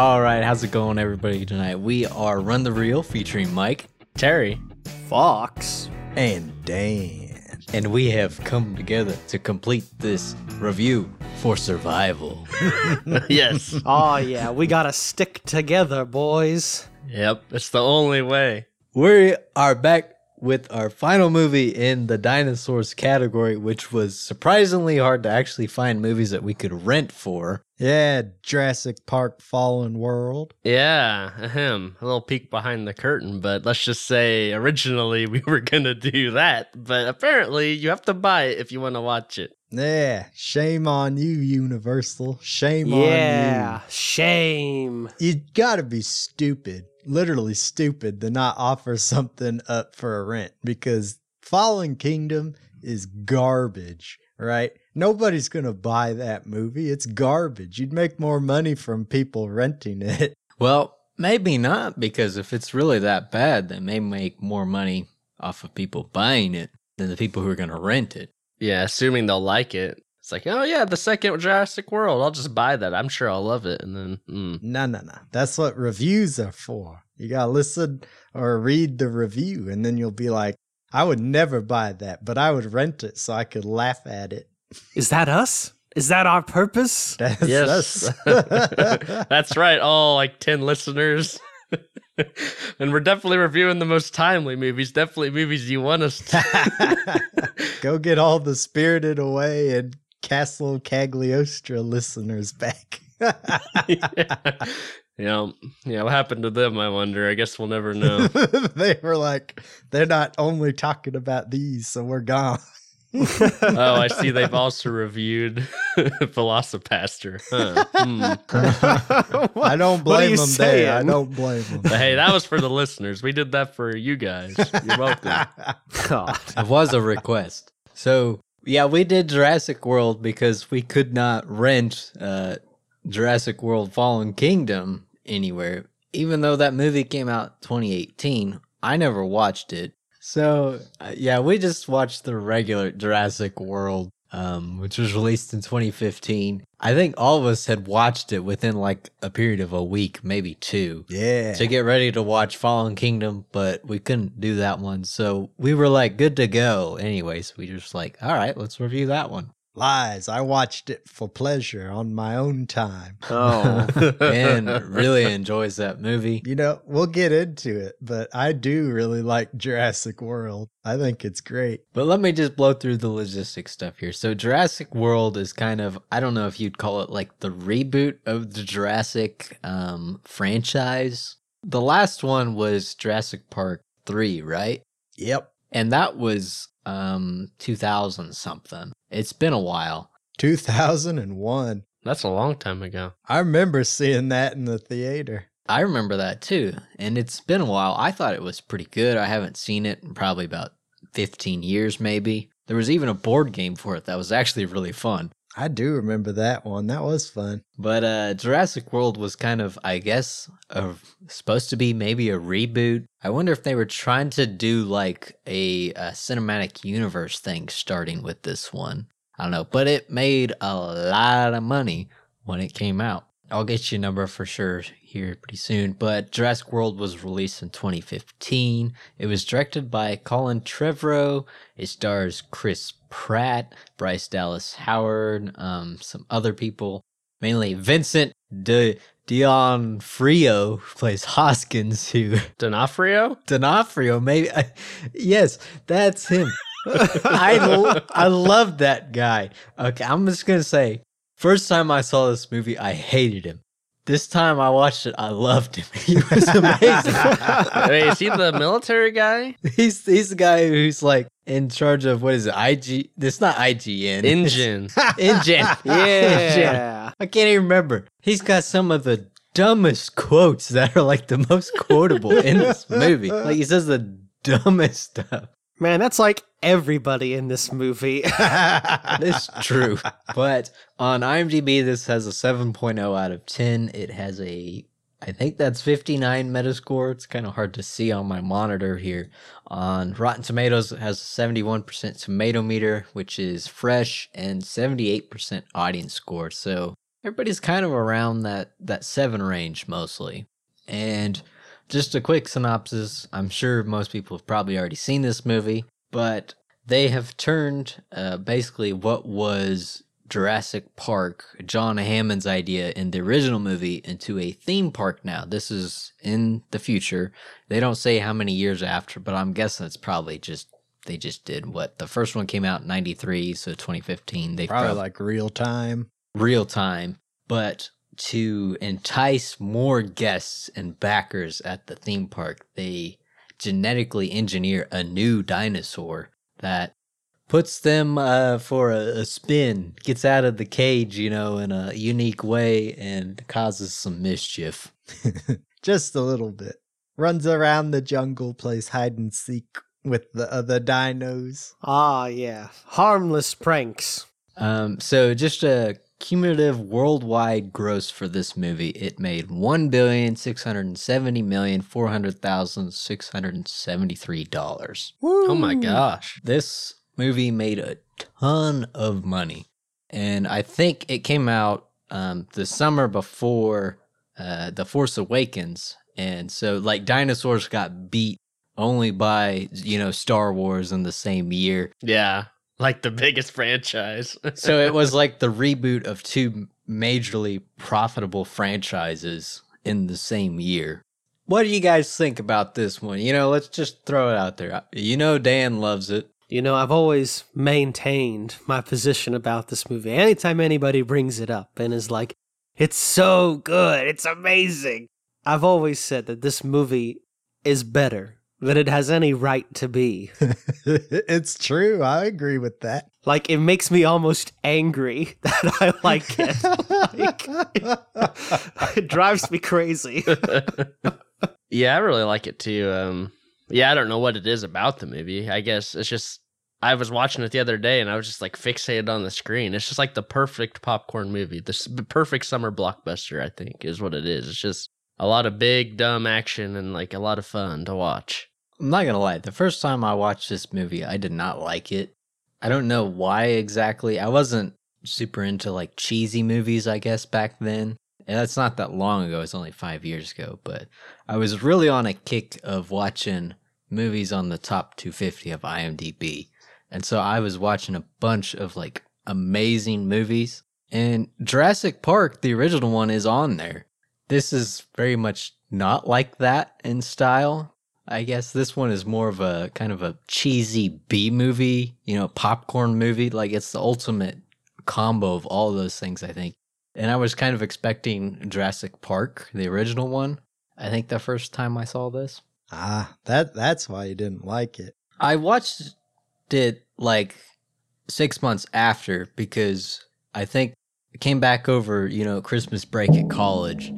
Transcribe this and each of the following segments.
All right, how's it going, everybody? Tonight we are Run the Reel featuring Mike, Terry, Fox. and Dan. and we have come together to complete this review for survival. yes. Oh yeah, we gotta stick together, boys. Yep. It's the only way. we are back with our final movie in the dinosaurs category, which was surprisingly hard to actually find movies that we could rent for. Yeah, Jurassic Park Fallen World. Yeah, ahem. A little peek behind the curtain, but let's just say originally we were gonna do that, but apparently you have to buy it if you want to watch it. Yeah, shame on you, Universal. Shame Yeah, on you. Yeah, shame. You gotta be stupid, literally stupid, to not offer something up for a rent because Fallen Kingdom is garbage, right? Nobody's gonna buy that movie. It's garbage. You'd make more money from people renting it. Well, maybe not, because if it's really that bad, they may make more money off of people buying it than the people who are going to rent it. Yeah, assuming they'll like it. It's like, oh yeah, the second Jurassic World. I'll just buy that. I'm sure I'll love it. And then, mm. No, no, no. That's what reviews are for. You gotta listen or read the review, and then you'll be like, I would never buy that, but I would rent it so I could laugh at it. Is that us? Is that our purpose? That's yes, us. that's right. All like ten listeners. and we're definitely reviewing the most timely movies. Definitely movies you want us to. Go get all the Spirited Away and Castle Cagliostro listeners back. yeah. You know, yeah, what happened to them? I wonder. I guess we'll never know. they were like, they're not only talking about these, so we're gone. oh, I see. They've also reviewed VelociPastor. Huh. Hmm. I don't blame you them there. I don't blame them. But hey, that was for the listeners. We did that for you guys. You're welcome. God. It was a request. So, yeah, we did Jurassic World because we could not rent uh, Jurassic World Fallen Kingdom anywhere. Even though that movie came out 2018, I never watched it. So, uh, yeah, we just watched the regular Jurassic World, um, which was released in 2015. I think all of us had watched it within like a period of a week, maybe two yeah. to get ready to watch Fallen Kingdom, but we couldn't do that one. So we were like good to go. Anyways, we just like, all right, let's review that one. Lies. I watched it for pleasure on my own time. Oh. and really enjoys that movie. You know, we'll get into it, but I do really like Jurassic World. I think it's great. But let me just blow through the logistics stuff here. So Jurassic World is kind of I don't know if you'd call it like the reboot of the Jurassic um franchise. The last one was Jurassic Park 3, right? Yep. And that was um 2000 something. It's been a while. 2001. That's a long time ago. I remember seeing that in the theater. I remember that too. And it's been a while. I thought it was pretty good. I haven't seen it in probably about 15 years, maybe. There was even a board game for it that was actually really fun. I do remember that one. That was fun. But uh, Jurassic World was kind of, I guess, a, supposed to be maybe a reboot. I wonder if they were trying to do like a, a cinematic universe thing starting with this one. I don't know. But it made a lot of money when it came out. I'll get you a number for sure here pretty soon. But Jurassic World was released in 2015. It was directed by Colin Trevorrow. It stars Chris Pratt, Bryce Dallas Howard, um, some other people, mainly Vincent De D'Onofrio, who plays Hoskins, who D'Onofrio? D'Onofrio, maybe. yes, that's him. I I love that guy. Okay, I'm just gonna say, first time I saw this movie, I hated him. This time I watched it, I loved him. He was amazing. Wait, is he the military guy? he's he's the guy who's like in charge of what is it? IG? It's not IGN. InGen. InGen. Yeah. I can't even remember. He's got some of the dumbest quotes that are like the most quotable in this movie. Like he says the dumbest stuff. Man, that's like everybody in this movie. It's true. But on IMDb, this has a 7.0 out of 10. It has a, I think that's 59 Metascore. It's kind of hard to see on my monitor here. On Rotten Tomatoes, it has a 71% tomato meter, which is fresh, and 78% audience score. So everybody's kind of around that that seven range mostly. And just a quick synopsis. I'm sure most people have probably already seen this movie, but they have turned uh, basically what was Jurassic Park, John Hammond's idea in the original movie, into a theme park now. This is in the future. They don't say how many years after, but I'm guessing it's probably just they just did what the first one came out in 93 so 2015 they Probably probably like real time. real time but to entice more guests and backers at the theme park they genetically engineer a new dinosaur that puts them uh, for a, a spin gets out of the cage you know in a unique way and causes some mischief Just a little bit. Runs around the jungle, plays hide and seek with the other dinos. Ah, yeah. Harmless pranks. Um, so just a cumulative worldwide gross for this movie, it made one billion six hundred seventy million four hundred thousand six hundred seventy-three dollars. Oh my gosh. This movie made a ton of money, and I think it came out um, the summer before uh, The Force Awakens, and so like dinosaurs got beat only by you know Star Wars in the same year. Yeah. Like the biggest franchise. so it was like the reboot of two majorly profitable franchises in the same year. What do you guys think about this one? You know, let's just throw it out there. You know, Dan loves it. You know, I've always maintained my position about this movie. Anytime anybody brings it up and is like, it's so good, it's amazing, I've always said that this movie is better than it has any right to be. it's true. I agree with that. Like, it makes me almost angry that I like it. Like, it drives me crazy. yeah, I really like it too. Um, yeah, I don't know what it is about the movie. I guess it's just I was watching it the other day and I was just like fixated on the screen. It's just like the perfect popcorn movie, the perfect summer blockbuster. I think is what it is. It's just a lot of big dumb action and like a lot of fun to watch. I'm not gonna lie. The first time I watched this movie, I did not like it. I don't know why exactly. I wasn't super into like cheesy movies, I guess, back then. And that's not that long ago. It's only five years ago. But I was really on a kick of watching movies on the top 250 of IMDb. And so I was watching a bunch of like amazing movies. And Jurassic Park, the original one, is on there. This is very much not like that in style. I guess this one is more of a kind of a cheesy B movie, you know, popcorn movie. Like it's the ultimate combo of all those things, I think. And I was kind of expecting Jurassic Park, the original one. I think the first time I saw this. ah, that that's why you didn't like it. I watched it like six months after because I think I came back over, you know, Christmas break at college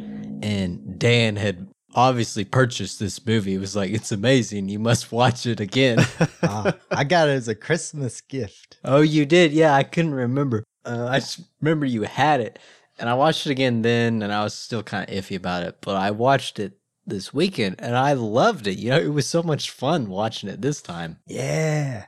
and Dan had obviously purchased this movie. It was like, it's amazing. You must watch it again. Ah, I got it as a Christmas gift. oh, you did? Yeah, I couldn't remember. Uh, I just remember you had it. And I watched it again then and I was still kind of iffy about it, but I watched it this weekend and I loved it. You know, it was so much fun watching it this time. Yeah.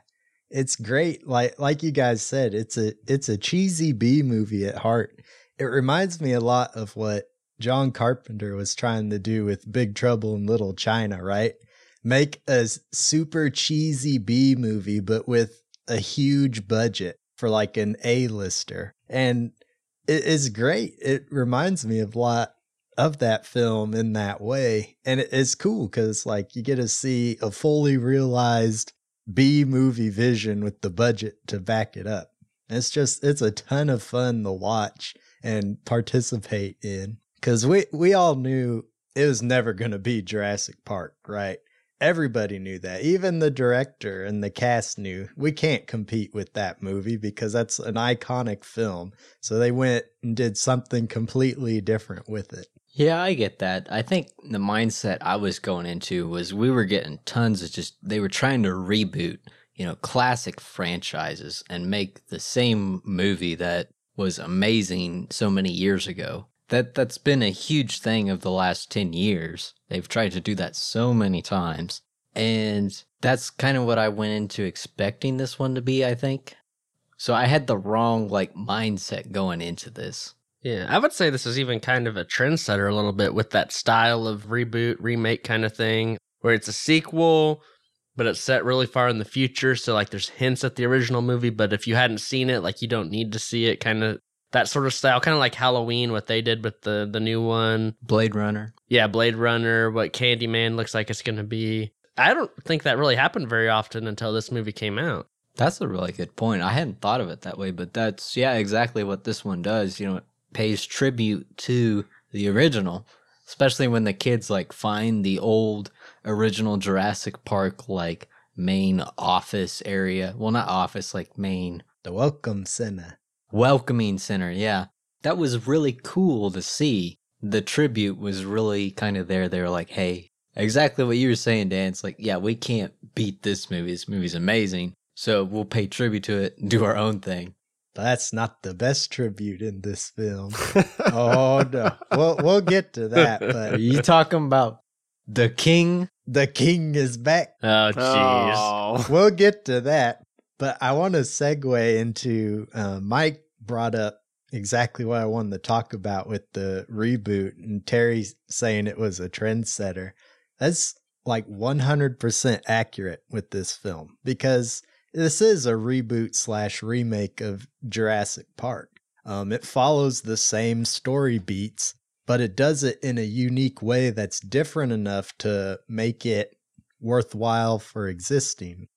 It's great. Like like you guys said, it's a it's a cheesy B movie at heart. It reminds me a lot of what John Carpenter was trying to do with Big Trouble in Little China, right? Make a super cheesy B movie but with a huge budget for like an A-lister. And it is great. It reminds me of a lot of that film in that way. And it's cool cuz like you get to see a fully realized B movie vision with the budget to back it up. It's just it's a ton of fun to watch and participate in cuz we we all knew it was never going to be Jurassic Park, right? Everybody knew that. Even the director and the cast knew we can't compete with that movie because that's an iconic film. So they went and did something completely different with it. Yeah, I get that. I think the mindset I was going into was we were getting tons of just they were trying to reboot, you know, classic franchises and make the same movie that was amazing so many years ago. That that's been a huge thing of the last 10 years. They've tried to do that so many times. And that's kind of what I went into expecting this one to be, I think. So I had the wrong like mindset going into this. Yeah, I would say this is even kind of a trendsetter a little bit with that style of reboot, remake kind of thing, where it's a sequel, but it's set really far in the future. So, like, there's hints at the original movie, but if you hadn't seen it, like, you don't need to see it. Kind of that sort of style, kind of like Halloween, what they did with the the new one. Blade Runner. Yeah, Blade Runner, what Candyman looks like it's going to be. I don't think that really happened very often until this movie came out. That's a really good point. I hadn't thought of it that way, but that's yeah, exactly what this one does. You know, it pays tribute to the original, especially when the kids like find the old original Jurassic Park like main office area. Well, not office, like main The Welcome Center. Welcoming center. Yeah. That was really cool to see. The tribute was really kind of there. They were like, hey, exactly what you were saying, Dan. It's like, yeah, we can't beat this movie. This movie's amazing. So we'll pay tribute to it and do our own thing. That's not the best tribute in this film. oh no. We'll we'll get to that, Are but you talking about the king? the king is back. Oh, jeez. Oh. We'll get to that. But I want to segue into uh, Mike brought up exactly what I wanted to talk about with the reboot and Terry saying it was a trendsetter. That's like 100% accurate with this film because this is a reboot slash remake of Jurassic Park. Um, it follows the same story beats, but it does it in a unique way that's different enough to make it worthwhile for existing.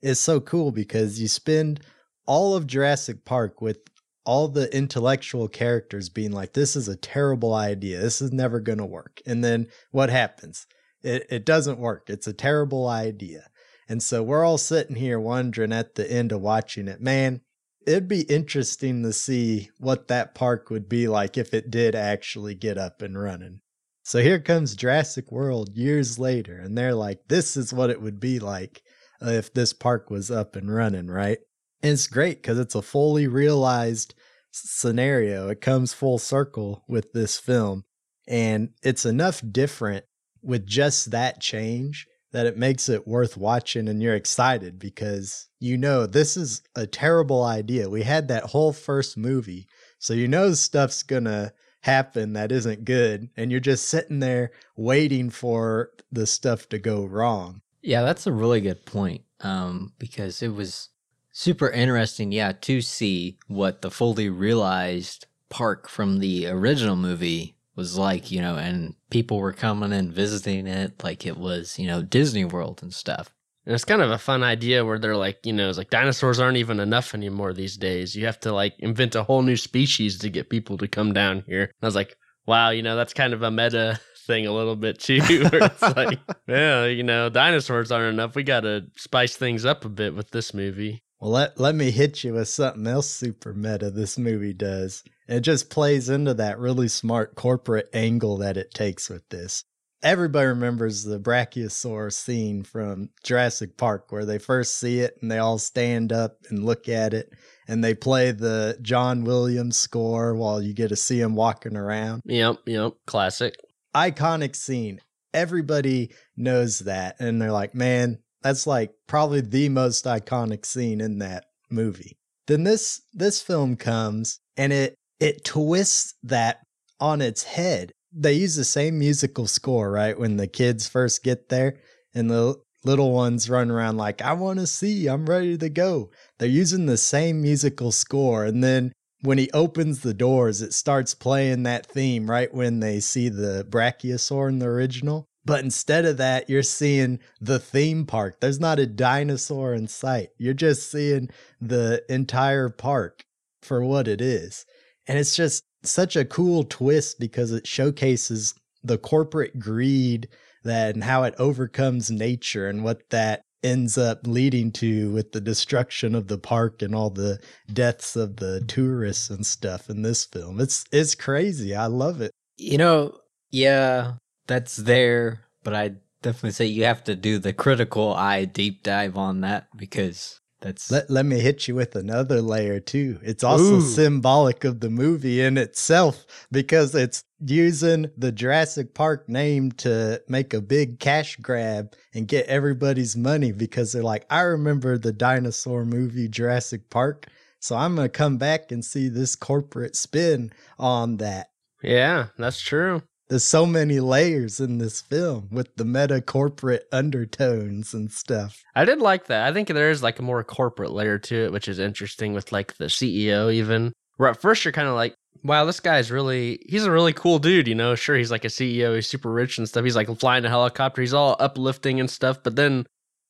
It's so cool because you spend all of Jurassic Park with all the intellectual characters being like, this is a terrible idea. This is never going to work. And then what happens? It, it doesn't work. It's a terrible idea. And so we're all sitting here wondering at the end of watching it, man, it'd be interesting to see what that park would be like if it did actually get up and running. So here comes Jurassic World years later, and they're like, this is what it would be like uh, if this park was up and running, right? And it's great because it's a fully realized scenario. It comes full circle with this film, and it's enough different with just that change that it makes it worth watching and you're excited because you know this is a terrible idea. We had that whole first movie, so you know stuff's gonna happen that isn't good, and you're just sitting there waiting for the stuff to go wrong. Yeah, that's a really good point. Um, because it was super interesting, yeah, to see what the fully realized park from the original movie was like, you know, and people were coming and visiting it like it was, you know, Disney World and stuff. And it's kind of a fun idea where they're like, you know, it's like dinosaurs aren't even enough anymore these days. You have to like invent a whole new species to get people to come down here. And I was like, wow, you know, that's kind of a meta thing a little bit too. It's like, yeah, you know, dinosaurs aren't enough. We got to spice things up a bit with this movie. Well, let, let me hit you with something else super meta this movie does. It just plays into that really smart corporate angle that it takes with this. Everybody remembers the Brachiosaur scene from Jurassic Park where they first see it and they all stand up and look at it and they play the John Williams score while you get to see him walking around. Yep, yep, classic. Iconic scene. Everybody knows that and they're like, man, that's like probably the most iconic scene in that movie. Then this this film comes and it it twists that on its head. They use the same musical score, right? When the kids first get there and the little ones run around like, I want to see, I'm ready to go. They're using the same musical score. And then when he opens the doors, it starts playing that theme right when they see the Brachiosaur in the original. But instead of that, you're seeing the theme park. There's not a dinosaur in sight. You're just seeing the entire park for what it is. And it's just such a cool twist because it showcases the corporate greed that and how it overcomes nature and what that ends up leading to with the destruction of the park and all the deaths of the tourists and stuff in this film. It's it's crazy. I love it. You know, yeah, that's there, but I definitely say you have to do the critical eye deep dive on that because that's Let, let me hit you with another layer too. It's also Ooh. symbolic of the movie in itself because it's using the Jurassic Park name to make a big cash grab and get everybody's money because they're like, I remember the dinosaur movie Jurassic Park. So I'm going to come back and see this corporate spin on that. Yeah, that's true. There's so many layers in this film with the meta corporate undertones and stuff. I did like that. I think there is like a more corporate layer to it, which is interesting with like the CEO even. Where at first you're kind of like, wow, this guy's really he's a really cool dude, you know. Sure, he's like a CEO, he's super rich and stuff. He's like flying a helicopter, he's all uplifting and stuff. But then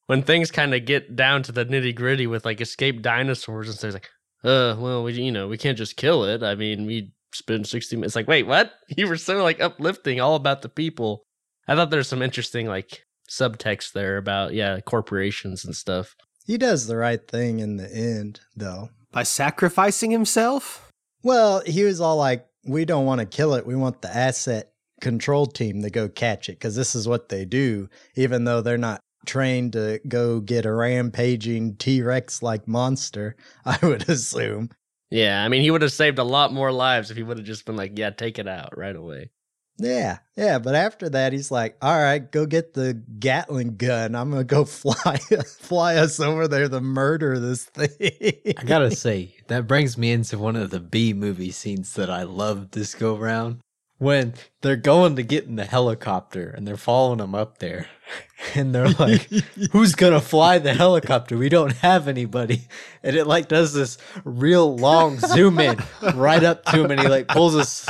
when things kind of get down to the nitty gritty with like escaped dinosaurs and stuff, like, uh, well, we you know we can't just kill it. I mean, we spend sixty minutes. Like, wait, what? You were so like uplifting, all about the people. I thought there's some interesting like subtext there about yeah corporations and stuff. He does the right thing in the end, though. By sacrificing himself? Well, he was all like, we don't want to kill it. We want the asset control team to go catch it because this is what they do, even though they're not trained to go get a rampaging T Rex like monster, I would assume. Yeah, I mean, he would have saved a lot more lives if he would have just been like, yeah, take it out right away. Yeah, yeah, but after that, he's like, "All right, go get the Gatling gun. I'm gonna go fly, fly us over there to murder this thing." I gotta say, that brings me into one of the B movie scenes that I love this go round. When they're going to get in the helicopter and they're following them up there, and they're like, "Who's gonna fly the helicopter? We don't have anybody." And it like does this real long zoom in right up to him, and he like pulls his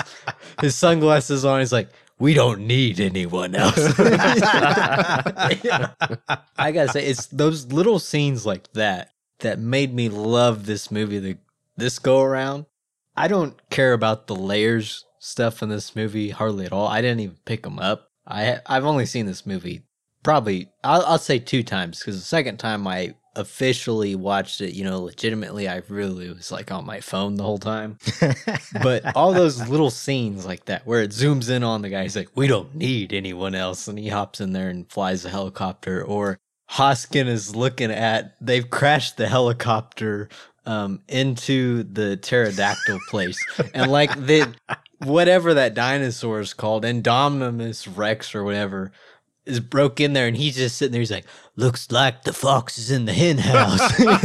his sunglasses on. He's like, "We don't need anyone else." I gotta say, it's those little scenes like that that made me love this movie. The this go around, I don't care about the layers stuff in this movie hardly at all. I didn't even pick them up. I I've only seen this movie probably I'll, I'll say two times because the second time I officially watched it, you know, legitimately, I really was like on my phone the whole time. but all those little scenes like that where it zooms in on the guy, he's like, "We don't need anyone else," and he hops in there and flies a helicopter, or Hoskin is looking at they've crashed the helicopter um, into the pterodactyl place, and like the whatever that dinosaur is called, Indominus Rex or whatever, is broke in there, and he's just sitting there. He's like, "Looks like the fox is in the hen house." you, know,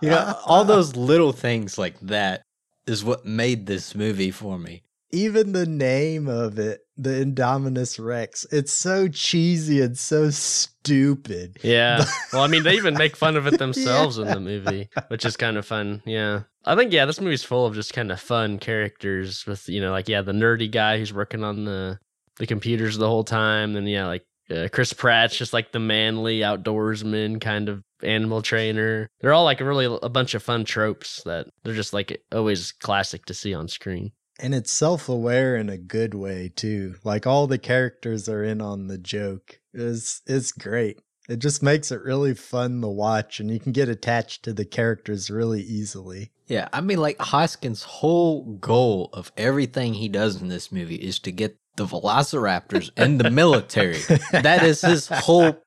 you know, all those little things like that is what made this movie for me. Even the name of it, the Indominus Rex, it's so cheesy and so stupid. Yeah. well, I mean, they even make fun of it themselves yeah. in the movie, which is kind of fun. Yeah. I think yeah, this movie's full of just kind of fun characters with you know like yeah the nerdy guy who's working on the the computers the whole time. Then yeah, like uh, Chris Pratt's just like the manly outdoorsman kind of animal trainer. They're all like really a bunch of fun tropes that they're just like always classic to see on screen. And it's self aware in a good way too. Like all the characters are in on the joke. It's it's great. It just makes it really fun to watch and you can get attached to the characters really easily. Yeah, I mean like Hoskins' whole goal of everything he does in this movie is to get the velociraptors and the military. that is his whole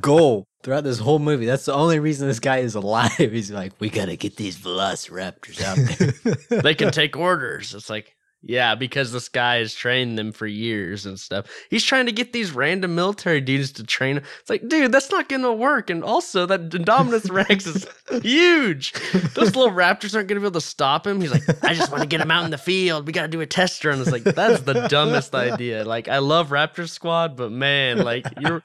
goal throughout this whole movie. That's the only reason this guy is alive. He's like, we gotta get these velociraptors out there. they can take orders. It's like, yeah, because this guy has trained them for years and stuff. He's trying to get these random military dudes to train. It's like, dude, that's not going to work. And also, that Indominus Rex is huge. Those little raptors aren't going to be able to stop him. He's like, I just want to get him out in the field. We got to do a test run. It's like, that's the dumbest idea. Like, I love Raptor Squad, but man, like, you're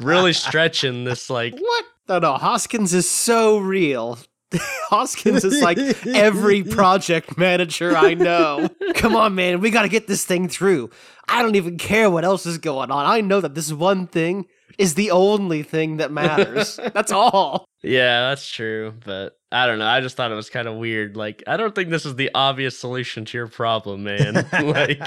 really stretching this, like, what? No, no, Hoskins is so real. Hoskins is like every project manager I know. Come on, man, we got to get this thing through. I don't even care what else is going on. I know that this one thing is the only thing that matters. that's all. Yeah, that's true. But I don't know. I just thought it was kind of weird. Like, I don't think this is the obvious solution to your problem, man. like,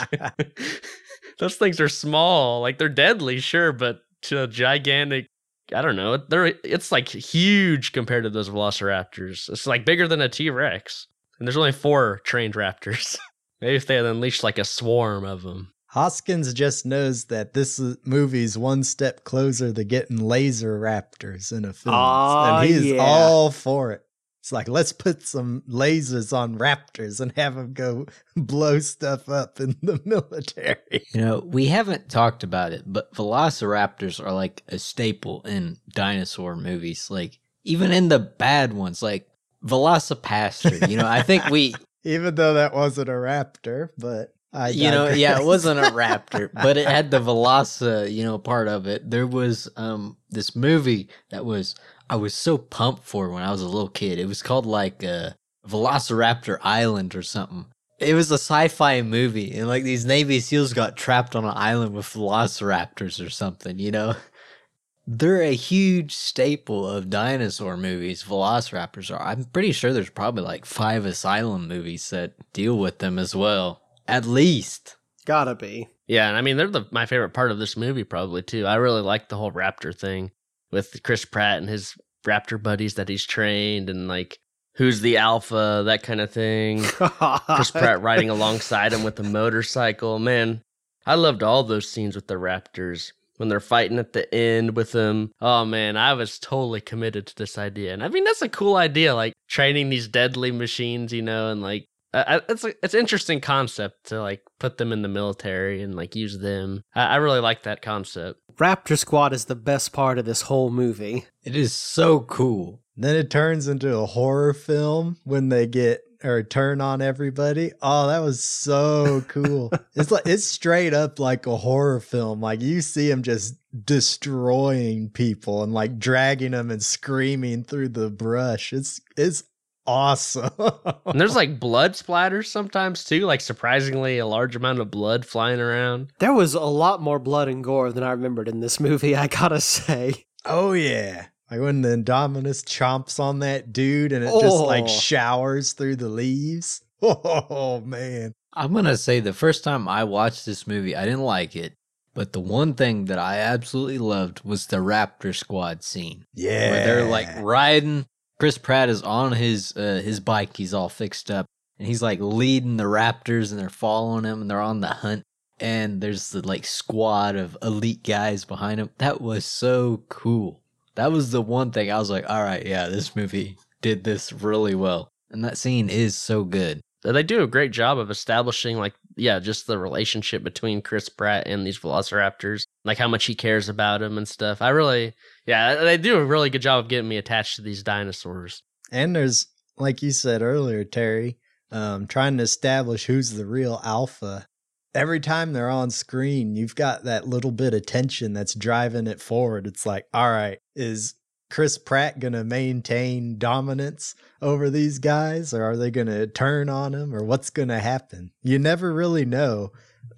those things are small. Like, they're deadly, sure, but to a gigantic I don't know. They're it's like huge compared to those velociraptors. It's like bigger than a T Rex. And there's only four trained raptors. Maybe if they had unleashed like a swarm of them. Hoskins just knows that this movie's one step closer to getting laser raptors in a film. Oh, and he's yeah. all for it. It's like, let's put some lasers on raptors and have them go blow stuff up in the military. You know, we haven't talked about it, but velociraptors are like a staple in dinosaur movies. Like, even in the bad ones, like VelociPastor. You know, I think we, Even though that wasn't a raptor, but I you know, yeah, it wasn't a raptor, but it had the Veloci, you know, part of it. There was um this movie that was I was so pumped for when I was a little kid. It was called like uh, Velociraptor Island or something. It was a sci-fi movie, and like these Navy SEALs got trapped on an island with velociraptors or something. You know, they're a huge staple of dinosaur movies. Velociraptors are. I'm pretty sure there's probably like five Asylum movies that deal with them as well, at least. Gotta be. Yeah, and I mean they're the my favorite part of this movie probably too. I really like the whole raptor thing with Chris Pratt and his raptor buddies that he's trained and like who's the alpha, that kind of thing. Chris Pratt riding alongside him with the motorcycle. Man, I loved all those scenes with the raptors when they're fighting at the end with them. Oh man, I was totally committed to this idea. And I mean that's a cool idea like training these deadly machines, you know, and like I, I- it's a, it's an interesting concept to like put them in the military and like use them. I, I really like that concept. Raptor Squad is the best part of this whole movie. It is so cool. Then it turns into a horror film when they get or turn on everybody. Oh, that was so cool. it's like it's straight up like a horror film. Like you see him just destroying people and like dragging them and screaming through the brush. It's it's awesome. And there's like blood splatters sometimes too, like surprisingly a large amount of blood flying around. There was a lot more blood and gore than I remembered in this movie, I gotta say. oh yeah. Like when the Indominus chomps on that dude and it just like Oh. showers through the leaves. Oh man. I'm gonna say the first time I watched this movie, I didn't like it, but the one thing that I absolutely loved was the Raptor Squad scene Yeah. where they're like riding. Chris Pratt is on his uh, his bike. He's all fixed up, and he's like leading the Raptors, and they're following him, and they're on the hunt. And there's the like squad of elite guys behind him. That was so cool. That was the one thing I was like, all right, yeah, this movie did this really well, and that scene is so good. They do a great job of establishing like yeah, just the relationship between Chris Pratt and these velociraptors, like how much he cares about him and stuff. I really yeah, they do a really good job of getting me attached to these dinosaurs. And there's, like you said earlier, Terry, um, trying to establish who's the real alpha. Every time they're on screen, you've got that little bit of tension that's driving it forward. It's like, all right, is Chris Pratt going to maintain dominance over these guys, or are they going to turn on him, or what's going to happen? You never really know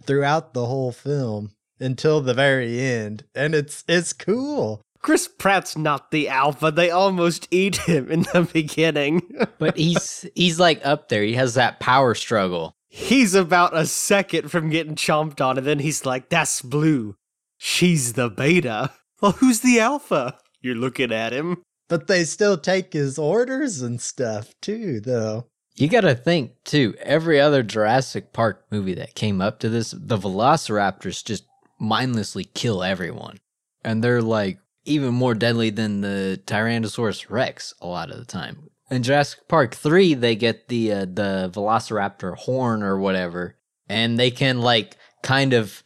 throughout the whole film until the very end, and it's it's cool. Chris Pratt's not the alpha. They almost eat him in the beginning. But he's he's like up there. He has that power struggle. he's about a second from getting chomped on, and then he's like, That's blue. She's the beta. Well, who's the alpha? You're looking at him. But they still take his orders and stuff too, though. You got to think too. Every other Jurassic Park movie that came up to this, the Velociraptors just mindlessly kill everyone, and they're like even more deadly than the Tyrannosaurus Rex a lot of the time. In Jurassic Park three, they get the uh, the Velociraptor horn or whatever, and they can like kind of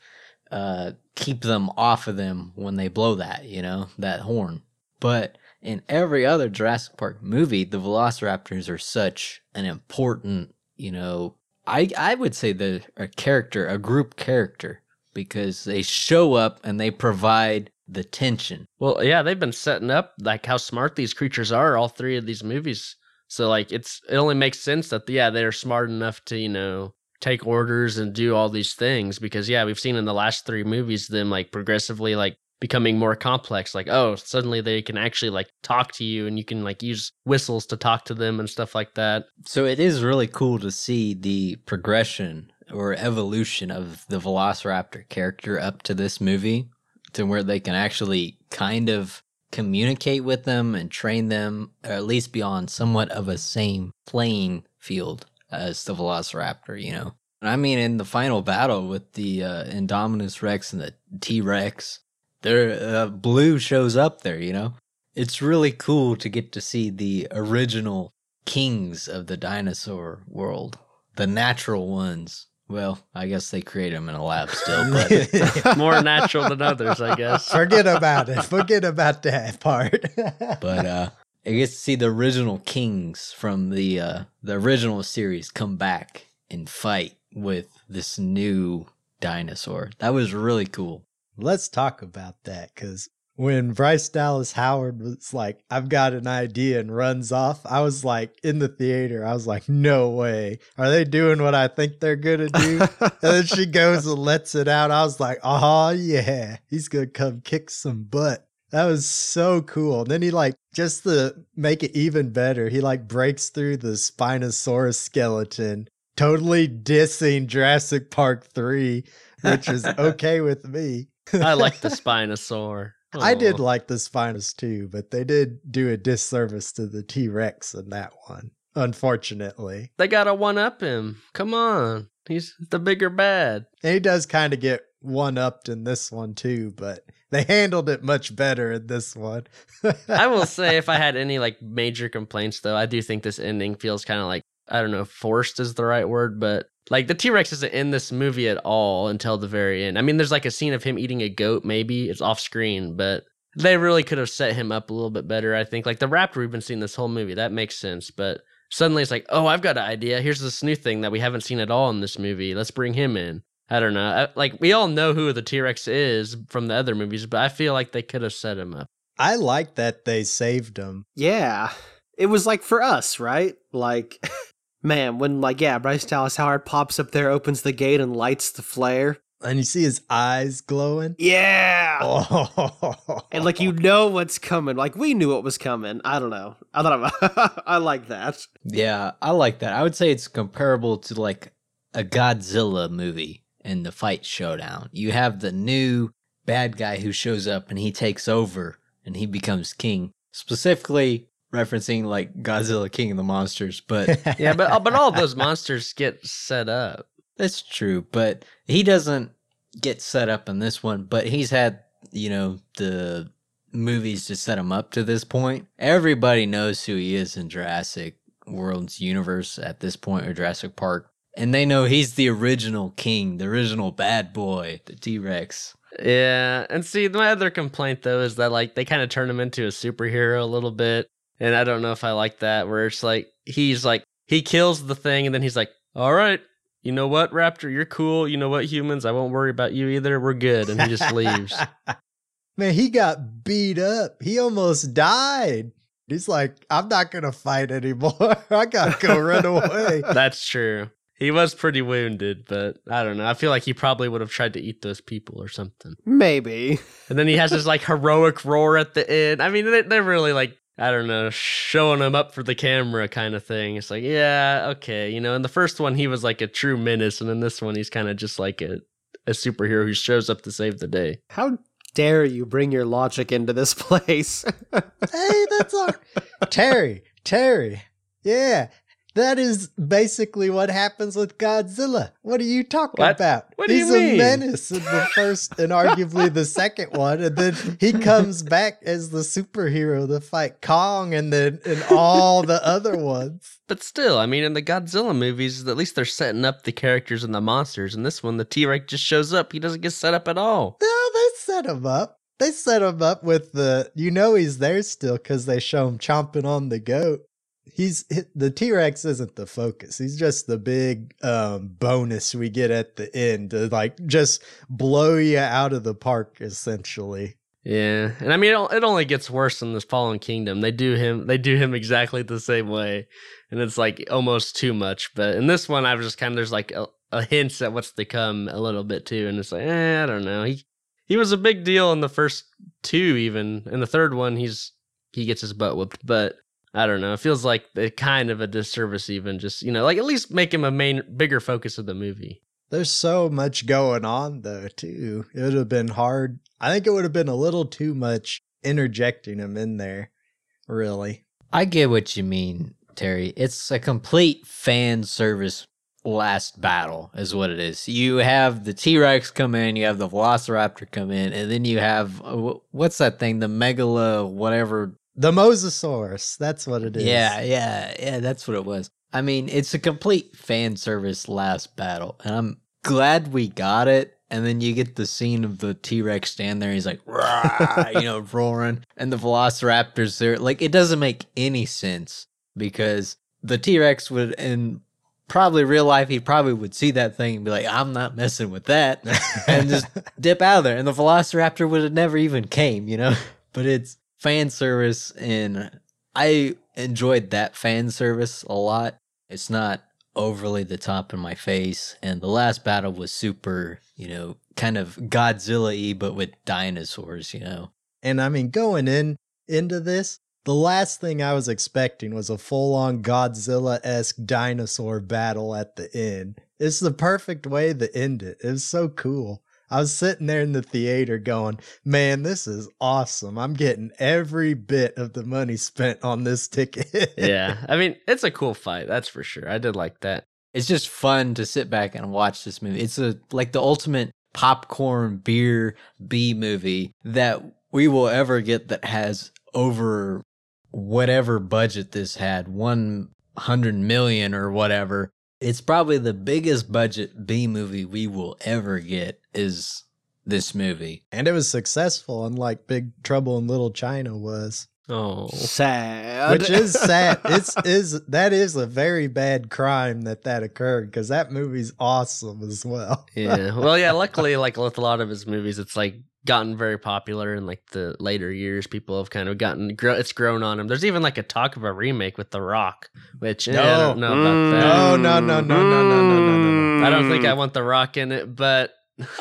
uh, keep them off of them when they blow that, you know, that horn. But in every other Jurassic Park movie, the Velociraptors are such an important, you know, I I would say they're a character, a group character, because they show up and they provide the tension. Well, yeah, they've been setting up like how smart these creatures are. All three of these movies. So like, it's it only makes sense that yeah, they're smart enough to you know take orders and do all these things because yeah, we've seen in the last three movies them like progressively like becoming more complex. Like oh, suddenly they can actually like talk to you and you can like use whistles to talk to them and stuff like that. So it is really cool to see the progression or evolution of the Velociraptor character up to this movie to where they can actually kind of communicate with them and train them, or at least be on somewhat of a same playing field as the Velociraptor, you know. And I mean, in the final battle with the uh, Indominus Rex and the T Rex, there uh, Blue shows up there, you know. It's really cool to get to see the original kings of the dinosaur world, the natural ones. Well, I guess they create them in a lab still, but More natural than others, I guess. Forget about it. Forget about that part. but uh I get to see the original kings from the uh, the original series come back and fight with this new dinosaur. That was really cool. Let's talk about that because when Bryce Dallas Howard was like, I've got an idea and runs off, I was like, in the theater, I was like, no way. Are they doing what I think they're going to do? and then she goes and lets it out. I was like, oh, yeah, he's going to come kick some butt. That was so cool. And then he like just to make it even better, he like breaks through the Spinosaurus skeleton, totally dissing Jurassic Park 3, which is okay with me. I like the Spinosaur. I did Aw. like the Spinus too, but they did do a disservice to the T Rex in that one, unfortunately. They gotta one up him. Come on. He's the bigger bad. And he does kind of get one upped in this one too, but they handled it much better in this one. I will say if I had any like major complaints though, I do think this ending feels kind of like I don't know if forced is the right word, but like the T Rex isn't in this movie at all until the very end. I mean, there's like a scene of him eating a goat, maybe it's off screen, but they really could have set him up a little bit better. I think like the raptor we've been seeing this whole movie that makes sense, but suddenly it's like, oh, I've got an idea. Here's this new thing that we haven't seen at all in this movie. Let's bring him in. I don't know. I, like we all know who the T Rex is from the other movies, but I feel like they could have set him up. I like that they saved him. Yeah. It was like for us, right? Like, man, when, like, yeah, Bryce Dallas Howard pops up there, opens the gate, and lights the flare. And you see his eyes glowing. Yeah. Oh. And, like, you know what's coming. Like, we knew what was coming. I don't know. I thought I like that. Yeah, I like that. I would say it's comparable to like a Godzilla movie in the fight showdown. You have the new bad guy who shows up and he takes over and he becomes king. Specifically referencing like Godzilla King of the Monsters, but Yeah, but uh, but all those monsters get set up. That's true, but he doesn't get set up in this one, but he's had, you know, the movies to set him up to this point. Everybody knows who he is in Jurassic World's universe at this point, or Jurassic Park. And they know he's the original king, the original bad boy, the T Rex. Yeah, and see, my other complaint though is that like they kind of turn him into a superhero a little bit, and I don't know if I like that. Where it's like he's like he kills the thing, and then he's like, "All right, you know what, Raptor, you're cool. You know what, humans, I won't worry about you either. We're good," and he just leaves. Man, he got beat up. He almost died. He's like, I'm not gonna fight anymore. I gotta go run away. That's true. He was pretty wounded, but I don't know. I feel like he probably would have tried to eat those people or something. Maybe. And then he has this like heroic roar at the end. I mean, they- they're really like I don't know, showing him up for the camera kind of thing. It's like, yeah, okay, you know. In the first one, he was like a true menace, and in this one, he's kind of just like a a superhero who shows up to save the day. How dare you bring your logic into this place? hey, that's our Terry. Terry. Yeah. That is basically what happens with Godzilla. What are you talking What? about? What do you He's mean? a menace in the first and arguably the second one, and then he comes back as the superhero to fight Kong, and then in all the other ones. But still, I mean, in the Godzilla movies, at least they're setting up the characters and the monsters. In this one, the T Rex just shows up. He doesn't get set up at all. No, they set him up. They set him up with the. You know he's there still because they show him chomping on the goat. He's the T Rex isn't the focus. He's just the big um, bonus we get at the end to like just blow you out of the park, essentially. Yeah, and I mean, it, only gets worse in this Fallen Kingdom. They do him, they do him exactly the same way, and it's like almost too much. But in this one, I was just kind of there's like a, a hints at what's to come a little bit too, and it's like, eh, I don't know. He he was a big deal in the first two, even in the third one, he's he gets his butt whooped, but. I don't know. It feels like a kind of a disservice, even just you know, like at least make him a main, bigger focus of the movie. There's so much going on though, too. It would have been hard. I think it would have been a little too much interjecting him in there. Really. I get what you mean, Terry. It's a complete fan service last battle, is what it is. You have the T Rex come in, you have the Velociraptor come in, and then you have uh, what's that thing? The Megala, whatever. The Mosasaurus. That's what it is. Yeah, yeah, yeah. That's what it was. I mean, it's a complete fan service last battle, and I'm glad we got it. And then you get the scene of the T Rex stand there. He's like, "Rah," you know, roaring, and the Velociraptors there. Like, it doesn't make any sense because the T Rex would, in probably real life, he probably would see that thing and be like, "I'm not messing with that," and just dip out of there. And the Velociraptor would have never even came, you know. But it's fan service, and I enjoyed that fan service a lot. It's not overly the top in my face, and the last battle was super, you know, kind of Godzilla y, but with dinosaurs, you know. And I mean, going in into this, the last thing I was expecting was a full on Godzilla esque dinosaur battle at the end. It's the perfect way to end it. It was so cool. I was sitting there in the theater going, man, this is awesome. I'm getting every bit of the money spent on this ticket. yeah, I mean, it's a cool fight, that's for sure. I did like that. It's just fun to sit back and watch this movie. It's a like the ultimate popcorn beer B movie that we will ever get that has over whatever budget this had, 100 million or whatever. It's probably the biggest budget B movie we will ever get is this movie. and it was successful, unlike Big Trouble in Little China was. Oh, Sad. Which is sad. It's is that is a very bad crime that that occurred because that movie's awesome as well. yeah. Well, yeah. Luckily, like with a lot of his movies, it's like gotten very popular in like the later years. People have kind of gotten grow. It's grown on him. There's even like a talk of a remake with The Rock, which eh, I don't know about that. No, no, no, no, no, no, no, no, no, no. I don't think I want The Rock in it, but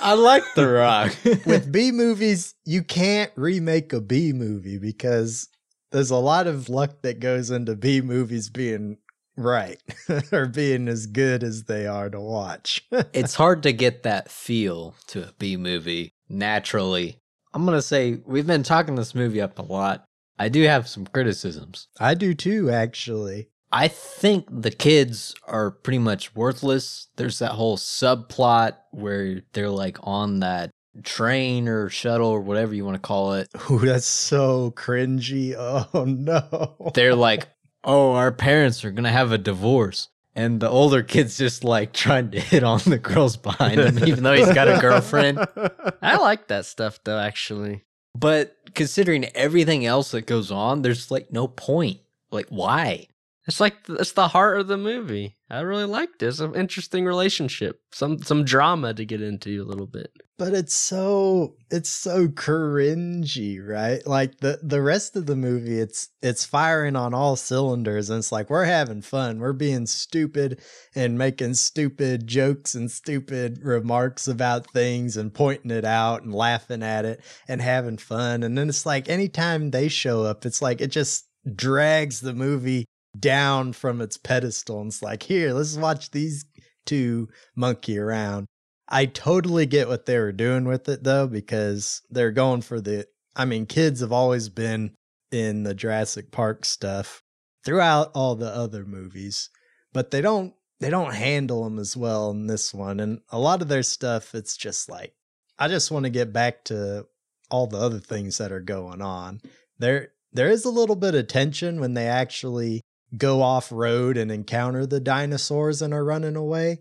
I like The Rock. With B movies, you can't remake a B movie because there's a lot of luck that goes into B movies being right or being as good as they are to watch. it's hard to get that feel to a B movie naturally. I'm going to say we've been talking this movie up a lot. I do have some criticisms. I do too, actually. I think the kids are pretty much worthless. There's that whole subplot where they're like on that train or shuttle or whatever you want to call it. Ooh, that's so cringy. Oh no. They're like, oh, our parents are going to have a divorce. And the older kid's just like trying to hit on the girls behind him, even though he's got a girlfriend. I like that stuff though. Actually, But considering everything else that goes on, there's like no point. Like, why? It's like it's the heart of the movie. I really liked it. It's an interesting relationship. Some some drama to get into a little bit. but it's so it's so cringy right like the the rest of the movie it's it's firing on all cylinders and it's like we're having fun we're being stupid and making stupid jokes and stupid remarks about things and pointing it out and laughing at it and having fun and then it's like anytime they show up it's like it just drags the movie down from its pedestal and it's like here let's watch these two monkey around I totally get what they were doing with it though, because they're going for the. I mean, kids have always been in the Jurassic Park stuff throughout all the other movies, but they don't they don't handle them as well in this one. And a lot of their stuff, it's just like I just want to get back to all the other things that are going on. There there is a little bit of tension when they actually go off road and encounter the dinosaurs and are running away.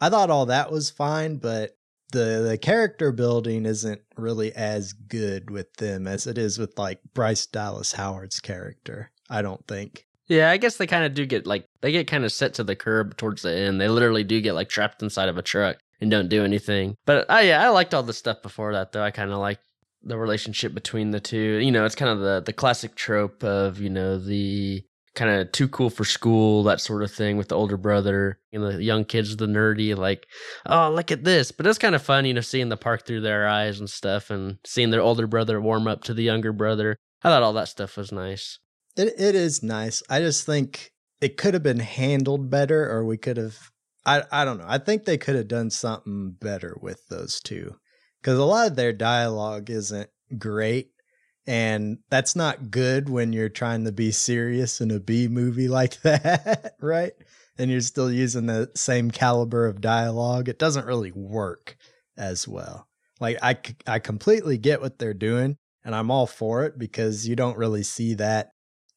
I thought all that was fine, but the the character building isn't really as good with them as it is with like Bryce Dallas Howard's character. I don't think. Yeah, I guess they kind of do get like they get kind of set to the curb towards the end. They literally do get like trapped inside of a truck and don't do anything. But uh, yeah, I liked all the stuff before that though. I kind of like the relationship between the two. You know, it's kind of the the classic trope of you know the kind of too cool for school that sort of thing with the older brother and the young kids the nerdy like oh look at this but it's kind of fun you know seeing the park through their eyes and stuff and seeing their older brother warm up to the younger brother i thought all that stuff was nice It it is nice. I just think it could have been handled better, or we could have. I I don't know. I think they could have done something better with those two, because a lot of their dialogue isn't great, and that's not good when you're trying to be serious in a B movie like that, right? And you're still using the same caliber of dialogue. It doesn't really work as well. Like I, I completely get what they're doing, and I'm all for it because you don't really see that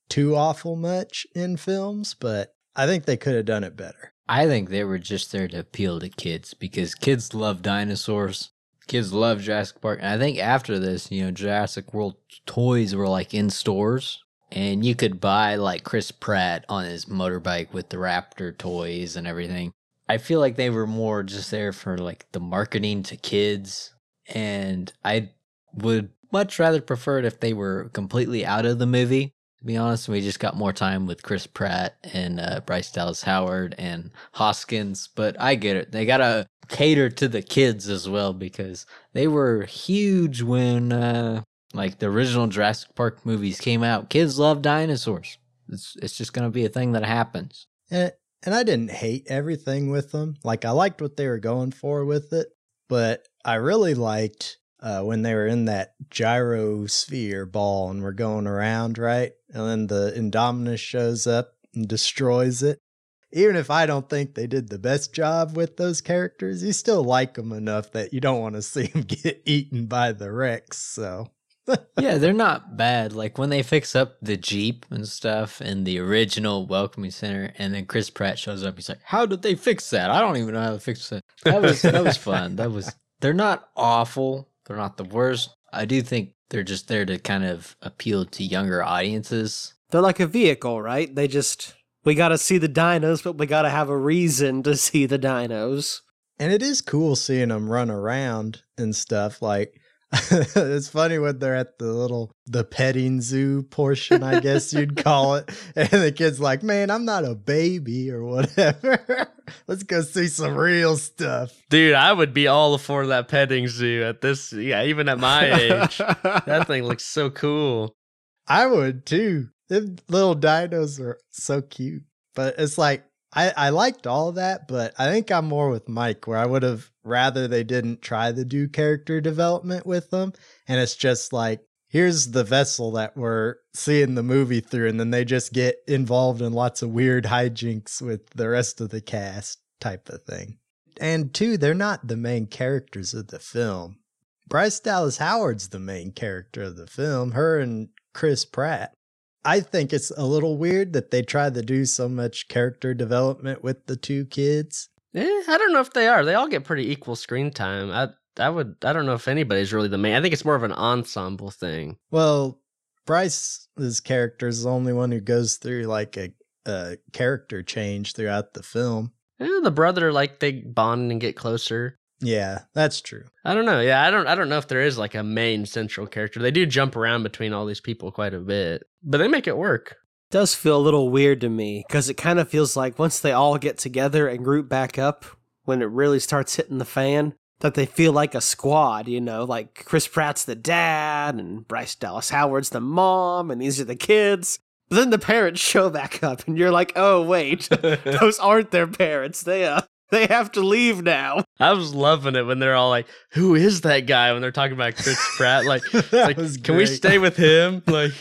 too awful much in films, but I think they could have done it better. I think they were just there to appeal to kids because kids love dinosaurs. Kids love Jurassic Park. And I think after this, you know, Jurassic World toys were like in stores and you could buy like Chris Pratt on his motorbike with the Raptor toys and everything. I feel like they were more just there for like the marketing to kids. And I would much rather prefer it if they were completely out of the movie. To be honest, we just got more time with Chris Pratt and uh, Bryce Dallas Howard and Hoskins. But I get it. They got to cater to the kids as well because they were huge when uh, like the original Jurassic Park movies came out. Kids love dinosaurs. It's it's just gonna be a thing that happens. And, and I didn't hate everything with them. Like I liked what they were going for with it, but I really liked uh, when they were in that gyrosphere ball and we're going around, right? And then the Indominus shows up and destroys it. Even if I don't think they did the best job with those characters, you still like them enough that you don't want to see them get eaten by the Rex. So yeah, they're not bad. Like when they fix up the Jeep and stuff in the original Welcoming Center, and then Chris Pratt shows up, he's like, "How did they fix that? I don't even know how to fix it." That was that was fun. That was. They're not awful. They're not the worst. I do think they're just there to kind of appeal to younger audiences. They're like a vehicle, right? They just we got to see the dinos, but we got to have a reason to see the dinos. And it is cool seeing them run around and stuff. Like it's funny when they're at the little the petting zoo portion, I guess you'd call it, and the kid's like, "Man, I'm not a baby or whatever. Let's go see some real stuff." Dude, I would be all for that petting zoo at this. Yeah, even at my age, that thing looks so cool. I would too. Them little dinos are so cute, but it's like I, I liked all of that, but I think I'm more with Mike, where I would have rather they didn't try to do character development with them. And it's just like, here's the vessel that we're seeing the movie through. And then they just get involved in lots of weird hijinks with the rest of the cast type of thing. And two, they're not the main characters of the film. Bryce Dallas Howard's the main character of the film, her and Chris Pratt. I think it's a little weird that they try to do so much character development with the two kids. Eh, I don't know if they are. They all get pretty equal screen time. I I would I don't know if anybody's really the main. I think it's more of an ensemble thing. Well, Bryce's character is the only one who goes through like a, a character change throughout the film. Eh, the brother like they bond and get closer. Yeah, that's true. I don't know. Yeah, I don't I don't know if there is like a main central character. They do jump around between all these people quite a bit, but they make it work. does feel a little weird to me because it kind of feels like once they all get together and group back up, when it really starts hitting the fan, that they feel like a squad, you know, like Chris Pratt's the dad and Bryce Dallas Howard's the mom, and these are the kids. But then the parents show back up, and you're like, oh wait, those aren't their parents. They uh, they have to leave now. I was loving it when they're all like, "Who is that guy?" When they're talking about Chris Pratt, like, like was can we stay with him? Like,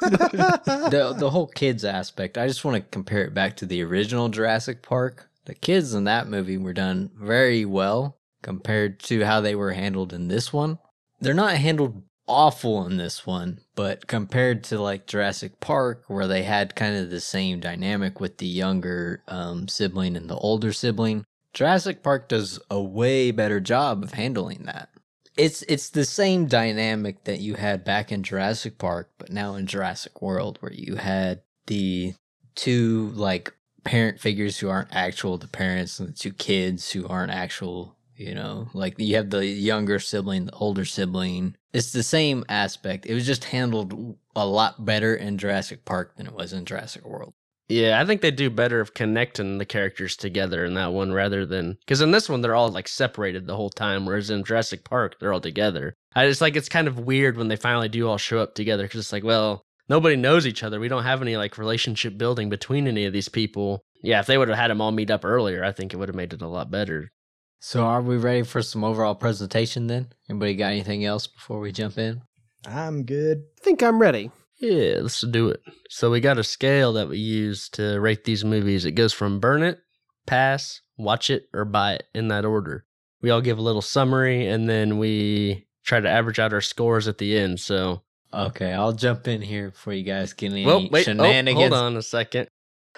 the the whole kids aspect. I just want to compare it back to the original Jurassic Park. The kids in that movie were done very well compared to how they were handled in this one. They're not handled awful in this one, but compared to like Jurassic Park, where they had kind of the same dynamic with the younger um, sibling and the older sibling, Jurassic Park does a way better job of handling that. It's it's the same dynamic that you had back in Jurassic Park, but now in Jurassic World, where you had the two like parent figures who aren't actual the parents and the two kids who aren't actual you know like you have the younger sibling the older sibling. It's the same aspect. It was just handled a lot better in jurassic park than it was in jurassic world yeah, I think they do better of connecting the characters together in that one rather than because in this one they're all like separated the whole time, whereas in Jurassic Park they're all together. I just like it's kind of weird when they finally do all show up together because it's like, well, nobody knows each other. We don't have any like relationship building between any of these people. Yeah, if they would have had them all meet up earlier, I think it would have made it a lot better. so are we ready for some overall presentation then anybody got anything else before we jump in I'm good. I think I'm ready. Yeah, let's do it. So we got a scale that we use to rate these movies. It goes from burn it, pass, watch it, or buy it in that order. We all give a little summary and then we try to average out our scores at the end. So, okay i'll jump in here before you guys get any well, wait, oh, shenanigans hold on a second.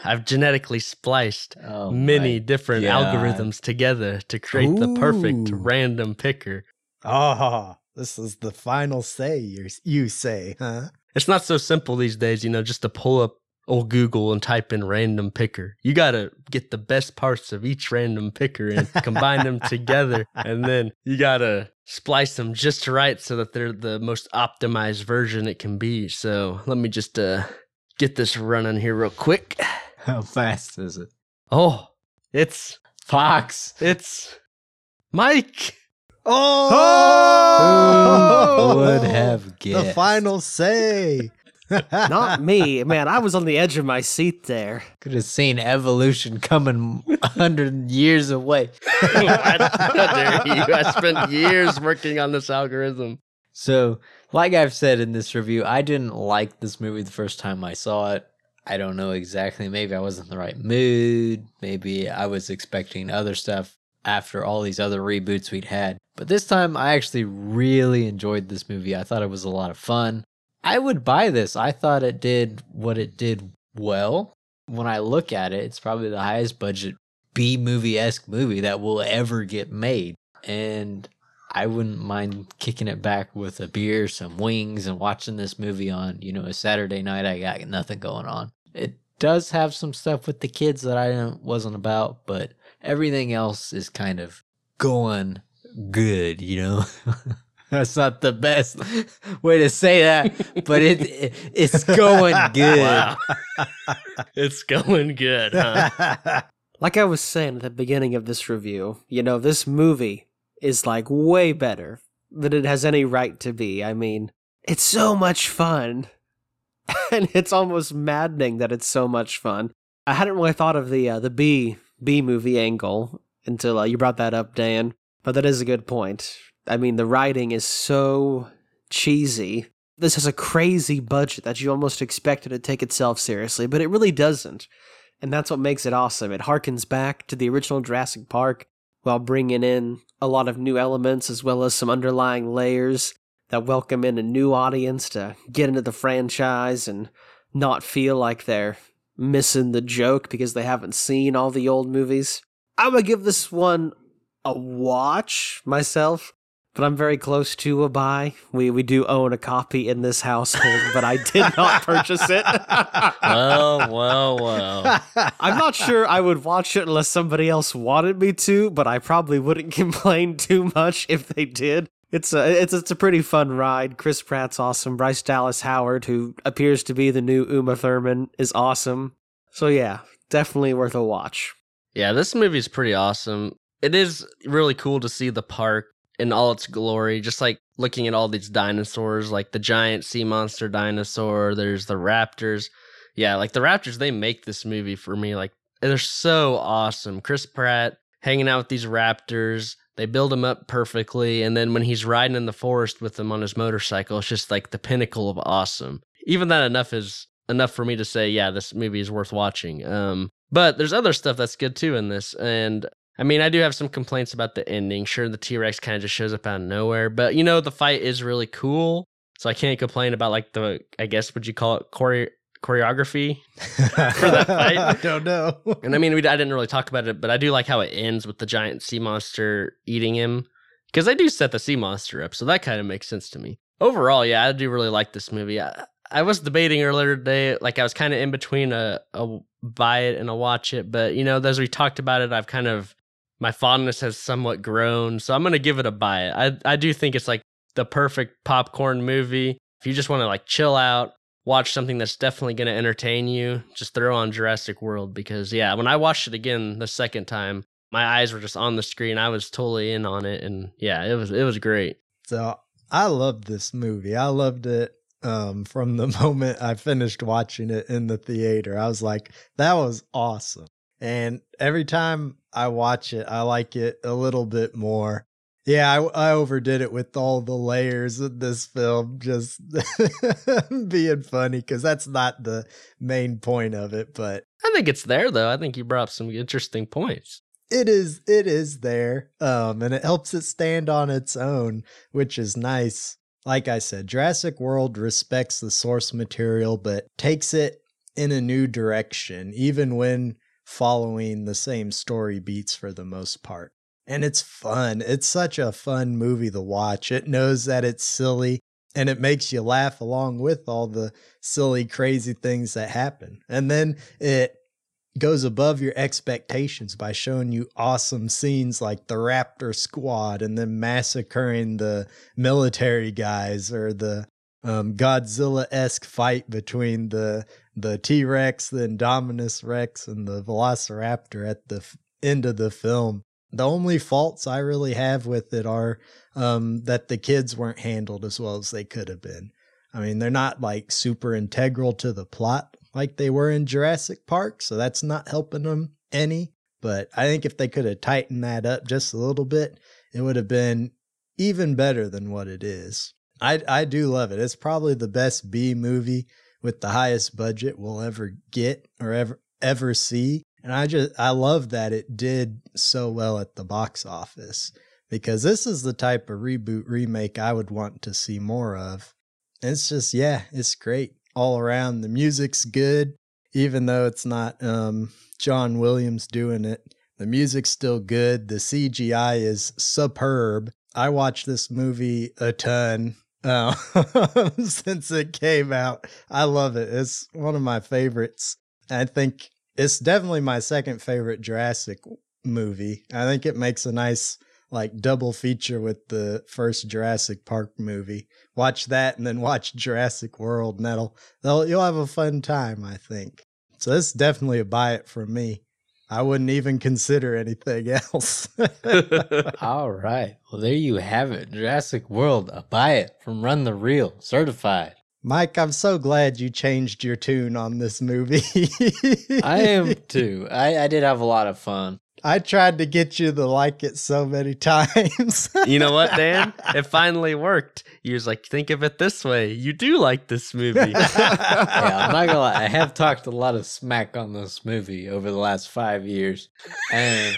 I've genetically spliced oh, many different God. algorithms together to create the perfect random picker. Oh, this is the final say. You you say, huh? It's not so simple these days, you know, just to pull up old Google and type in random picker. You got to get the best parts of each random picker and combine them together. And then you got to splice them just right so that they're the most optimized version it can be. So let me just uh, get this running here real quick. How fast is it? Oh, it's, Fox. it's Mike. Oh, Who would have guessed? the final say? Not me. Man, I was on the edge of my seat there. Could have seen evolution coming a hundred years away. How dare you? I spent years working on this algorithm. So, like I've said in this review, I didn't like this movie the first time I saw it. I don't know exactly. Maybe I wasn't in the right mood. Maybe I was expecting other stuff after all these other reboots we'd had. But this time, I actually really enjoyed this movie. I thought it was a lot of fun. I would buy this. I thought it did what it did well. When I look at it, it's probably the highest budget B movie esque movie that will ever get made. And I wouldn't mind kicking it back with a beer, some wings, and watching this movie on, you know, a Saturday night. I got nothing going on. It does have some stuff with the kids that I wasn't about, but everything else is kind of going good, you know? That's not the best way to say that, but it, it it's going good. Wow. it's going good, huh? Like I was saying at the beginning of this review, you know, this movie is like way better than it has any right to be. I mean, it's so much fun. and it's almost maddening that it's so much fun. I hadn't really thought of the uh, the B B movie angle until uh, you brought that up, Dan. But that is a good point. I mean, the writing is so cheesy. This has a crazy budget that you almost expect it to take itself seriously, but it really doesn't. And that's what makes it awesome. It harkens back to the original Jurassic Park while bringing in a lot of new elements as well as some underlying layers that welcome in a new audience to get into the franchise and not feel like they're missing the joke because they haven't seen all the old movies. I'm gonna give this one a watch myself, but I'm very close to a buy. We we do own a copy in this household, but I did not purchase it. well, well, well. I'm not sure I would watch it unless somebody else wanted me to, but I probably wouldn't complain too much if they did. It's a it's it's a pretty fun ride. Chris Pratt's awesome. Bryce Dallas Howard, who appears to be the new Uma Thurman, is awesome. So yeah, definitely worth a watch. Yeah, this movie's pretty awesome. It is really cool to see the park in all its glory, just like looking at all these dinosaurs, like the giant sea monster dinosaur, there's the raptors. Yeah, like the raptors, they make this movie for me. Like, they're so awesome. Chris Pratt hanging out with these raptors, they build him up perfectly. And then when he's riding in the forest with them on his motorcycle, it's just like the pinnacle of awesome. Even that enough is enough for me to say, yeah, this movie is worth watching. Um, but there's other stuff that's good too in this. And I mean, I do have some complaints about the ending. Sure, the T Rex kind of just shows up out of nowhere, but you know, the fight is really cool. So I can't complain about like the, I guess, would you call it chore- choreography? For that fight? I don't know. And I mean, we, I didn't really talk about it, but I do like how it ends with the giant sea monster eating him because they do set the sea monster up. So that kind of makes sense to me. Overall, yeah, I do really like this movie. I, I was debating earlier today, like I was kind of in between a, a buy it and a watch it, but you know, as we talked about it, I've kind of my fondness has somewhat grown, so I'm gonna give it a buy it. I I do think it's like the perfect popcorn movie. If you just want to like chill out, watch something that's definitely gonna entertain you, just throw on Jurassic World because yeah, when I watched it again the second time, my eyes were just on the screen. I was totally in on it, and yeah, it was it was great. So I loved this movie. I loved it um, from the moment I finished watching it in the theater. I was like, that was awesome. And every time I watch it, I like it a little bit more. Yeah, I, I overdid it with all the layers of this film, just being funny because that's not the main point of it. But I think it's there though. I think you brought up some interesting points. it is it is there um and it helps it stand on its own which is nice like i said jurassic world respects the source material but takes it in a new direction even when following the same story beats for the most part and it's fun. It's such a fun movie to watch. It knows that it's silly and it makes you laugh along with all the silly, crazy things that happen. And then it goes above your expectations by showing you awesome scenes like the Raptor squad and then massacring the military guys or the um, Godzilla esque fight between the the T Rex, the Indominus Rex, and the Velociraptor at the f- end of the film. The only faults I really have with it are um, that the kids weren't handled as well as they could have been. I mean, they're not like super integral to the plot like they were in Jurassic Park, so that's not helping them any. But I think if they could have tightened that up just a little bit, it would have been even better than what it is. I I do love it. It's probably the best B movie with the highest budget we'll ever get or ever ever see. And I just I love that it did so well at the box office because this is the type of reboot remake I would want to see more of. It's just yeah, it's great all around. The music's good even though it's not um, John Williams doing it. The music's still good. The CGI is superb. I watched this movie a ton uh, since it came out. I love it. It's one of my favorites. I think it's definitely my second favorite Jurassic movie. I think it makes a nice like double feature with the first Jurassic Park movie. Watch that and then watch Jurassic World, and that'll, that'll you'll have a fun time. I think. So this is definitely a buy it for me. I wouldn't even consider anything else. All right. Well, there you have it. Jurassic World, a buy it from Run the Reel, certified. Mike, I'm so glad you changed your tune on this movie. I am too. I, I did have a lot of fun. I tried to get you to like it so many times. You know what, Dan? It finally worked. You was like, think of it this way. You do like this movie. yeah, I'm not gonna lie. I have talked a lot of smack on this movie over the last five years, and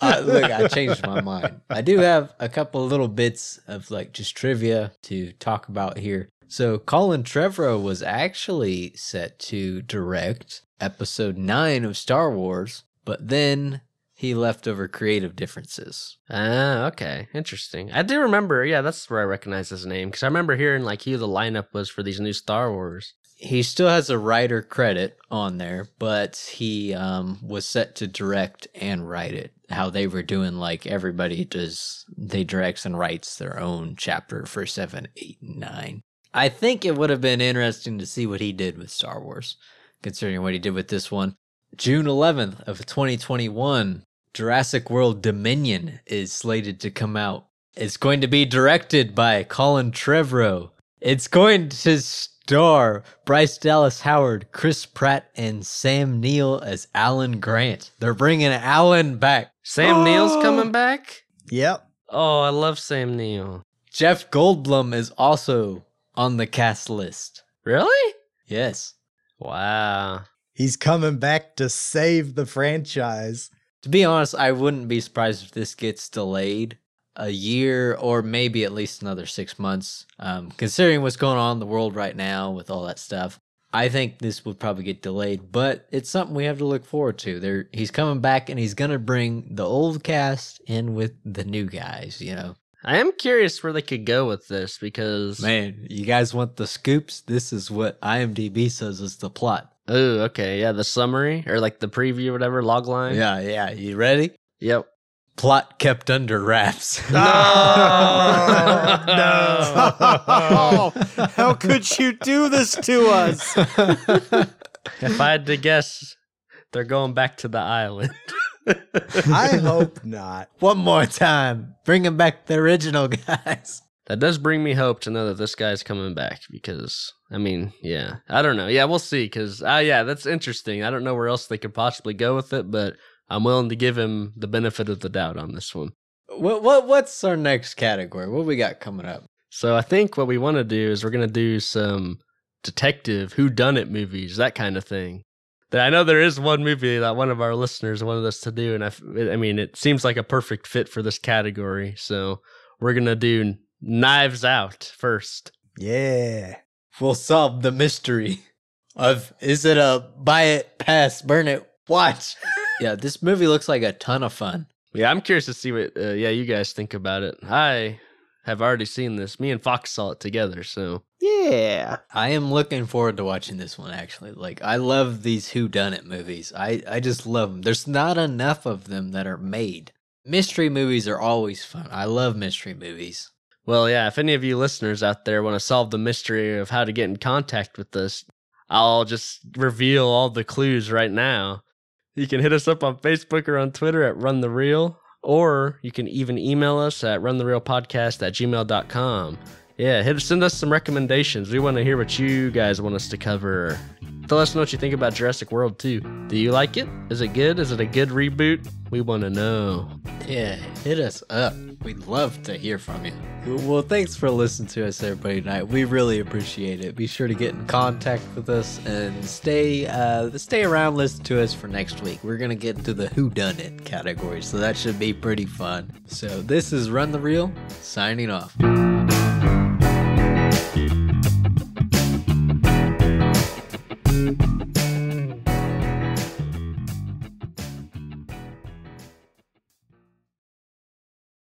uh, look, I changed my mind. I do have a couple little bits of like just trivia to talk about here. So, Colin Trevorrow was actually set to direct Episode Nine of Star Wars, but then he left over creative differences. Ah, okay. Interesting. I do remember, yeah, that's where I recognize his name. Because I remember hearing like who the lineup was for these new Star Wars. He still has a writer credit on there, but he um, was set to direct and write it. How they were doing, like everybody does, they directs and writes their own chapter for seven, eight, and nine. I think it would have been interesting to see what he did with Star Wars, considering what he did with this one. June 11th of 2021, Jurassic World Dominion is slated to come out. It's going to be directed by Colin Trevorrow. It's going to star Bryce Dallas Howard, Chris Pratt, and Sam Neill as Alan Grant. They're bringing Alan back. Sam Neill's oh! coming back? yep. Oh, I love Sam Neill. Jeff Goldblum is also on the cast list. Really? Yes. Wow. He's coming back to save the franchise. To be honest, I wouldn't be surprised if this gets delayed a year or maybe at least another six months. Um, considering what's going on in the world right now with all that stuff, I think this would probably get delayed. But it's something we have to look forward to. There, he's coming back and he's gonna bring the old cast in with the new guys. You know, I am curious where they could go with this because man, you guys want the scoops? This is what IMDb says is the plot. Oh, okay. Yeah, the summary or like the preview whatever, log line. Yeah, yeah. You ready? Yep. Plot kept under wraps. No, Oh, how could you do this to us? if I had to guess, they're going back to the island. I hope not. One more time, bringing back the original guys. that does bring me hope to know that this guy's coming back because I mean, yeah, I don't know. Yeah, we'll see. Because uh, yeah, that's interesting. I don't know where else they could possibly go with it, but I'm willing to give him the benefit of the doubt on this one. What what what's our next category? What we got coming up? So I think what we want to do is we're gonna do some detective who done it movies, that kind of thing. That I know there is one movie that one of our listeners wanted us to do, and I, I mean it seems like a perfect fit for this category. So we're gonna do Knives Out first. Yeah. We'll solve the mystery of is it a buy it, pass, burn it, watch? yeah, this movie looks like a ton of fun. Yeah, I'm curious to see what uh, yeah you guys think about it. I have already seen this. Me and Fox saw it together, so Yeah. I am looking forward to watching this one actually. Like I love these who done it movies. I I just love them. There's not enough of them that are made. Mystery movies are always fun. I love mystery movies. Well, yeah, if any of you listeners out there want to solve the mystery of how to get in contact with us, I'll just reveal all the clues right now. You can hit us up on Facebook or on Twitter at Run the Reel, or you can even email us at runtherealpodcast at gmail.com. Yeah, hit send us some recommendations. We want to hear what you guys want us to cover. Tell us know what you think about Jurassic World too. Do you like it? Is it good? Is it a good reboot? We want to know. Yeah, hit us up. We'd love to hear from you. Well, thanks for listening to us, everybody tonight. We really appreciate it. Be sure to get in contact with us and stay uh, stay around. Listen to us for next week. We're gonna get into the Who Done It category, so that should be pretty fun. So this is Run the Reel signing off.